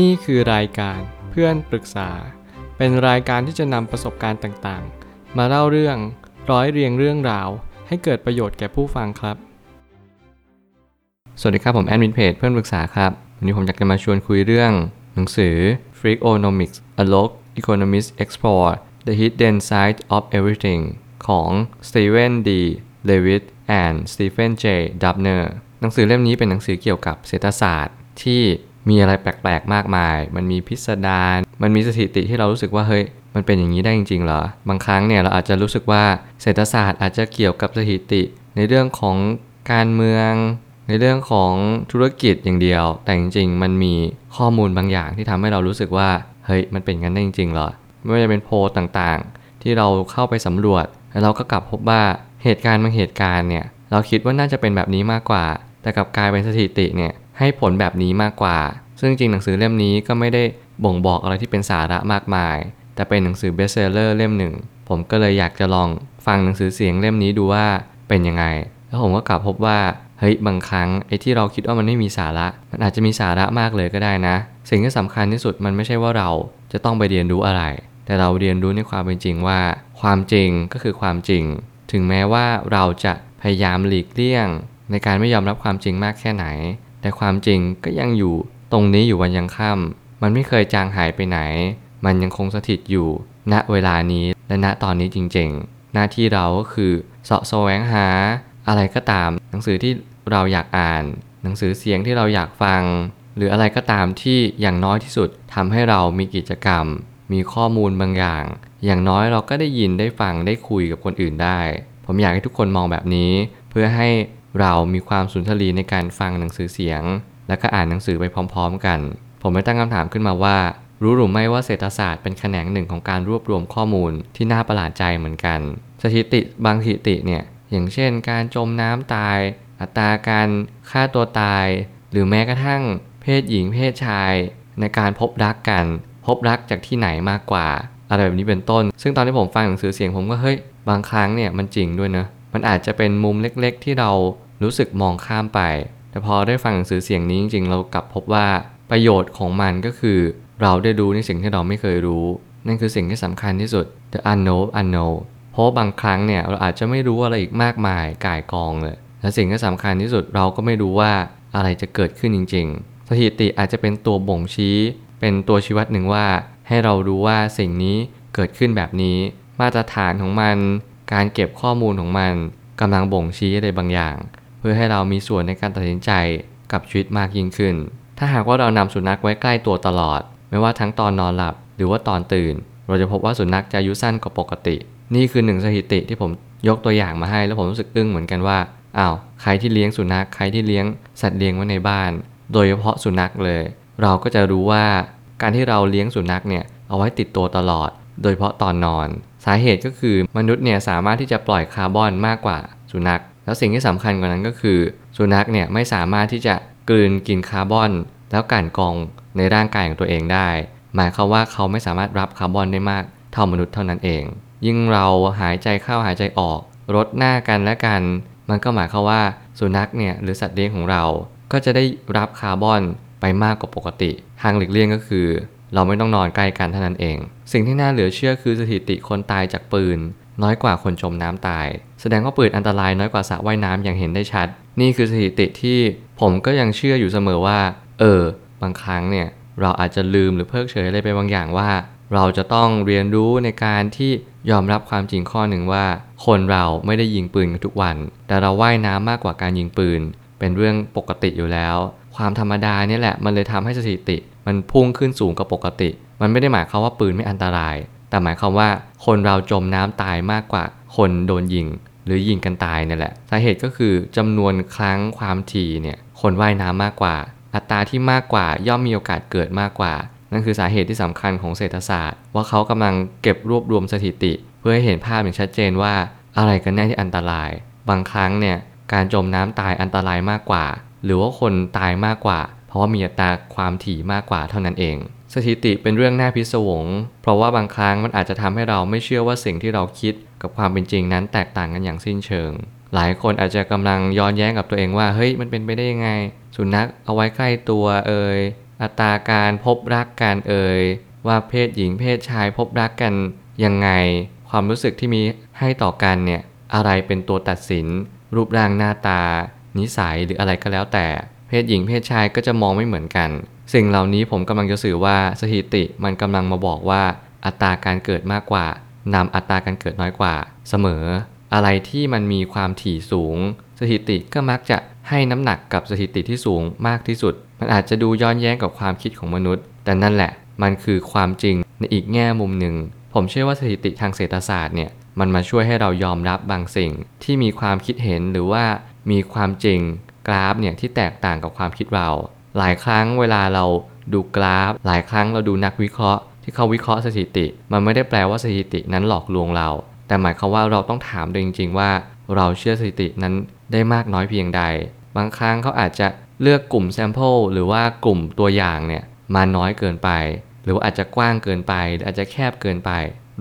นี่คือรายการเพื่อนปรึกษา เป็นรายการที่จะนำประสบการณ์ต่างๆ มาเล่าเรื่องร้อยเรียงเรื่องราว ให้เกิดประโยชน์แก่ผู้ฟังครับ สวัสดีครับ ผมแอดมินเพจเพื่อนปรึกษาครับ วันนี้ผมอยากจะมาชวนคุยเรื่องหนังสือ Freakonomics A Look Economists Explore the Hidden Side of Everything ของ Steven D. Levitt and Stephen J. Dubner หนังสือเล่มนี้เป็นหนังสือเกี่ยวกับเศรษฐศาสตร์ที่ มีอะไรแปลกๆมากมาย มันมีพิสดารมันมีสถิติที่เรารู้สึกว่าเฮ้ยมันเป็นอย่างนี้ได้จริงๆเหรอบางครั้งเนี่ยเราอาจจะรู้สึกว่าเศรษฐศาสตร์อาจจะเกี่ยวกับสถิติ ในเรื่องของการเมือง ในเรื่องของธุรกิจอย่างเดียว แต่จริงๆ มันมีข้อมูลบางอย่างที่ทำให้เรารู้สึกว่าเฮ้ยมันเป็นงั้นได้จริงๆเหรอไม่ว่าจะเป็นโพลต่างๆ ที่เราเข้าไปสำรวจ แล้วเราก็กลับพบว่าเหตุการณ์บางเหตุการณ์เนี่ยเราคิดว่าน่าจะเป็นแบบนี้มากกว่า แต่กลับกลายเป็นสถิติเนี่ย ให้ผลแบบนี้มากกว่า ซึ่งจริงหนังสือเล่มนี้ก็ไม่ได้บ่งบอกอะไรที่เป็นสาระมากมาย แต่เป็นหนังสือ best seller เล่มหนึ่ง ผมก็เลยอยากจะลองฟังหนังสือเสียงเล่มนี้ดูว่าเป็นยังไง แล้วผมก็กลับพบว่าเฮ้ยบางครั้งไอ้ที่เราคิดว่ามันไม่มีสาระ มันอาจจะมีสาระมากเลยก็ได้นะ สิ่งที่สำคัญที่สุดมันไม่ใช่ว่าเราจะต้องไปเรียนรู้อะไร แต่เราเรียนรู้ในความเป็นจริงว่า ความจริงก็คือความจริง ถึงแม้ว่าเราจะพยายามหลีกเลี่ยง ในการไม่ยอมรับความจริงมากแค่ไหน แต่ความจริงก็ยังอยู่ตรงนี้อยู่วันยังค่ำมันไม่เคยจางหายไปไหน มันยังคงสถิตอยู่ ณเวลานี้และณตอนนี้จริงๆ หน้าที่เราก็คือเสาะแสวงหา อะไรก็ตาม หนังสือที่เราอยากอ่าน หนังสือเสียงที่เราอยากฟัง หรืออะไรก็ตามที่อย่างน้อยที่สุดทำให้เรามีกิจกรรม มีข้อมูลบางอย่าง อย่างน้อยเราก็ได้ยินได้ฟังได้คุยกับคนอื่นได้ ผมอยากให้ทุกคนมองแบบนี้ เพื่อให้ เรามีความสุนทรีในการฟังหนังสือเสียง และก็อ่านหนังสือไปพร้อม ๆ กัน ผมไม่ตั้งคำถามขึ้นมาว่า รู้หรือไม่ว่าเศรษฐศาสตร์เป็นแขนงหนึ่งของการรวบรวมข้อมูลที่น่าประหลาดใจเหมือนกัน สถิติบางสถิติเนี่ยอย่างเช่น การจมน้ำตาย อัตราการฆ่าตัวตาย หรือแม้กระทั่ง เพศหญิงเพศชาย ในการพบรักกัน พบรักจากที่ไหนมากกว่าอะไรแบบนี้เป็นต้น ซึ่งตอนที่ผมฟังหนังสือเสียงผมก็เฮ้ยบางครั้งเนี่ยมันจริงด้วยเนะมันอาจจะเป็นมุมเล็กๆ ที่เรา รู้สึกมองข้ามไป แต่พอได้ฟังหนังสือเสียงนี้จริงๆ เรากลับพบว่าประโยชน์ของมันก็คือ เราได้รู้ในสิ่งที่เราไม่เคยรู้ นั่นคือสิ่งที่สำคัญที่สุด the unknown unknown เพราะบางครั้งเนี่ยเราอาจจะไม่รู้อะไรอีกมากมายก่ายกองเลย และสิ่งที่สำคัญที่สุดเราก็ไม่รู้ว่าอะไรจะเกิดขึ้นจริง ๆ สถิติอาจจะเป็นตัวบ่งชี้ เป็นตัวชี้วัดหนึ่งว่า ให้เรารู้ว่าสิ่งนี้เกิดขึ้นแบบนี้ มาตรฐานของมัน การเก็บข้อมูลของมันกำลังบ่งชี้อะไรบางอย่าง เพื่อให้เรามีส่วนในการตัดสินใจกับชีวิตมากยิ่งขึ้น ถ้าหากว่าเรานำสุนัขไว้ใกล้ตัวตลอด ไม่ว่าทั้งตอนนอนหลับหรือว่าตอนตื่น เราจะพบว่าสุนัขจะอายุสั้นกว่าปกติ นี่คือหนึ่งสถิติที่ผมยกตัวอย่างมาให้แล้วผมรู้สึกอึ้งเหมือนกันว่าอ้าวใครที่เลี้ยงสุนัขใครที่เลี้ยงสัตว์เลี้ยงไว้ในบ้าน โดยเฉพาะสุนัขเลย เราก็จะรู้ว่าการที่เราเลี้ยงสุนัขเนี่ยเอาไว้ติดตัวตลอด โดยเฉพาะตอนนอน สาเหตุก็คือมนุษย์เนี่ยสามารถที่จะปล่อยคาร์บอนมากกว่าสุนัข แล้วสิ่งที่สำคัญกว่านั้นก็คือ สุนัขเนี่ยไม่สามารถที่จะกลืนกินคาร์บอน แล้วกันกองในร่างกายของตัวเองได้ หมายความว่าเขาไม่สามารถรับคาร์บอนได้มากเท่ามนุษย์เท่านั้นเอง ยิ่งเราหายใจเข้าหายใจออกลดหน้ากันและกัน มันก็หมายความว่าสุนัขเนี่ยหรือสัตว์เลี้ยงของเรา ก็จะได้รับคาร์บอนไปมากกว่าปกติ ทางหลีกเลี่ยงก็คือ เราไม่ต้องนอนใกล้กันเท่านั้นเอง สิ่งที่น่าเหลือเชื่อคือสถิติคนตายจากปืน น้อยกว่าคนจมน้ำตาย แสดงว่าปืนอันตรายน้อยกว่าสระว่ายน้ำอย่างเห็นได้ชัด นี่คือสถิติที่ผมก็ยังเชื่ออยู่เสมอว่า เออ บางครั้งเนี่ยเราอาจจะลืมหรือเพิกเฉยอะไรไปบางอย่างว่า เราจะต้องเรียนรู้ในการที่ยอมรับความจริงข้อหนึ่งว่า คนเราไม่ได้ยิงปืนกันทุกวัน แต่เราว่ายน้ำมากกว่าการยิงปืน เป็นเรื่องปกติอยู่แล้ว ความธรรมดาเนี่ยแหละมันเลยทำให้สถิติ มันพุ่งขึ้นสูงกว่าปกติ มันไม่ได้หมายความว่าปืนไม่อันตราย แต่หมายความว่าคนเราจมน้ำตายมากกว่าคนโดนยิง หรือยิงกันตายนี่แหละสาเหตุก็คือจำนวนครั้งความถี่เนี่ยคนว่ายน้ำมากกว่า อัตราที่มากกว่าย่อมมีโอกาสเกิดมากกว่า นั่นคือสาเหตุที่สำคัญของเศรษฐศาสตร์ ว่าเขากำลังเก็บรวบรวมสถิติ เพื่อให้เห็นภาพอย่างชัดเจนว่าอะไรกันแน่ที่อันตราย บางครั้งเนี่ยการจมน้ำตายอันตรายมากกว่า หรือว่าคนตายมากกว่า เพราะว่ามีอัตราความถี่มากกว่าเท่านั้นเอง สถิติเป็นเรื่องน่าพิศวง เพราะว่าบางครั้งมันอาจจะทำให้เราไม่เชื่อว่าสิ่งที่เราคิดกับความเป็นจริงนั้นแตกต่างกันอย่างสิ้นเชิง หลายคนอาจจะกำลังย้อนแย้งกับตัวเองว่าเฮ้ยมันเป็นไปได้ยังไง สุนัขเอาไว้ใกล้ตัวเอ่ยอัตราการพบรักการเอ่ยว่าเพศหญิงเพศชายพบรักกันยังไง ความรู้สึกที่มีให้ต่อกันเนี่ยอะไรเป็นตัวตัดสิน รูปร่างหน้าตา นิสัยหรืออะไรก็แล้วแต่ เพศหญิงเพศชายก็จะมองไม่เหมือนกัน สิ่งเหล่านี้ผมกำลังจะสื่อว่าสถิติมันกำลังมาบอกว่าอัตราการเกิดมากกว่านำอัตราการเกิดน้อยกว่า เสมอ อะไรที่มันมีความถี่สูง สถิติก็มักจะให้น้ำหนักกับสถิติที่สูงมากที่สุด มันอาจจะดูย้อนแย้งกับความคิดของมนุษย์ แต่นั่นแหละมันคือความจริงในอีกแง่มุมหนึ่ง ผมเชื่อว่าสถิติทางเศรษฐศาสตร์เนี่ยมันมาช่วยให้เรายอมรับบางสิ่งที่มีความคิดเห็นหรือว่ามีความจริง กราฟเนี่ยที่แตกต่างกับความคิดเรา หลายครั้งเวลาเราดูกราฟ หลายครั้งเราดูนักวิเคราะห์ ที่เขาวิเคราะห์สถิติ มันไม่ได้แปลว่าสถิตินั้นหลอกลวงเรา แต่หมายความว่าเราต้องถามตัวเองจริง ๆ ว่าเราเชื่อสถิตินั้นได้มากน้อยเพียงใด บางครั้งเขาอาจจะเลือกกลุ่มแซมเปิลหรือว่ากลุ่มตัวอย่างเนี่ยมาน้อยเกินไป หรือว่าอาจจะกว้างเกินไป หรืออาจจะแคบเกินไป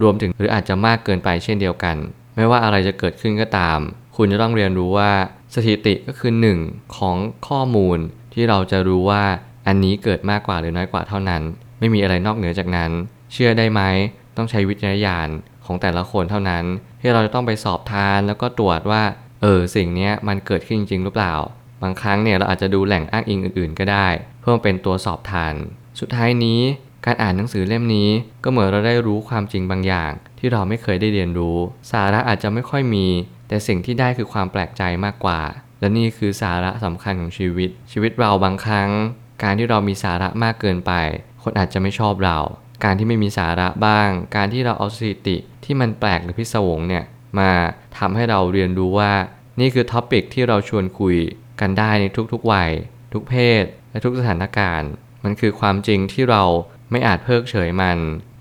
รวมถึงหรืออาจจะมากเกินไปเช่นเดียวกัน ไม่ว่าอะไรจะเกิดขึ้นก็ตาม คุณจะต้องเรียนรู้ว่า สถิติก็คือหนึ่งของข้อมูลที่เราจะรู้ว่าอันนี้เกิดมากกว่าหรือน้อยกว่าเท่านั้น ไม่มีอะไรนอกเหนือจากนั้น เชื่อได้ไหมต้องใช้วิจารณญาณของแต่ละคนเท่านั้น ที่เราจะต้องไปสอบทานแล้วก็ตรวจว่าเออสิ่งนี้มันเกิดขึ้นจริงหรือเปล่า บางครั้งเนี่ยเราอาจจะดูแหล่งอ้างอิงอื่น ๆ ก็ได้ เพื่อเป็นตัวสอบทาน สุดท้ายนี้การอ่านหนังสือเล่มนี้ก็เหมือนเราได้รู้ความจริงบางอย่าง ที่เราไม่เคยได้เรียนรู้ สาระอาจจะไม่ค่อยมี แต่สิ่งที่ได้คือความแปลกใจมากกว่า และนี่คือสาระสำคัญของชีวิต ชีวิตเราบางครั้ง การที่เรามีสาระมากเกินไป คนอาจจะไม่ชอบเรา การที่ไม่มีสาระบ้าง การที่เราเอาสถิติที่มันแปลกหรือพิศวงเนี่ยมาทำให้เราเรียนรู้ว่า นี่คือท็อปิกที่เราชวนคุยกันได้ในทุกๆวัย ทุกเพศ และทุกสถานการณ์ มันคือความจริงที่เราไม่อาจเพิกเฉยมัน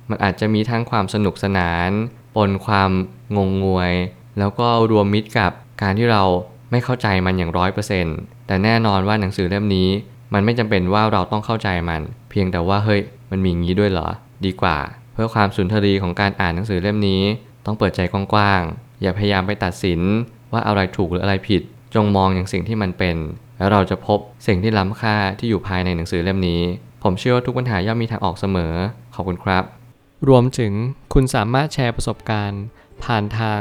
มันอาจจะมีทั้งความสนุกสนาน ปนความงงงวย แล้วก็รวมมิตรกับการที่เราไม่เข้าใจมันอย่างร้อยเปอร์เซ็นต์แต่แน่นอนว่าหนังสือเล่มนี้ มันไม่จำเป็นว่าเราต้องเข้าใจมัน เพียงแต่ว่าเฮ้ยมันมีงี้ด้วยเหรอ ดีกว่า เพื่อความสุนทรีของการอ่านหนังสือเล่มนี้ ต้องเปิดใจกว้างๆอย่าพยายามไปตัดสินว่าอะไรถูกหรืออะไรผิด จงมองอย่างสิ่งที่มันเป็น แล้วเราจะพบสิ่งที่ล้ำค่าที่อยู่ภายในหนังสือเล่มนี้ ผมเชื่อว่าทุกปัญหาย่อมมีทางออกเสมอ ขอบคุณครับ รวมถึงคุณสามารถแชร์ประสบการณ์ ผ่านทาง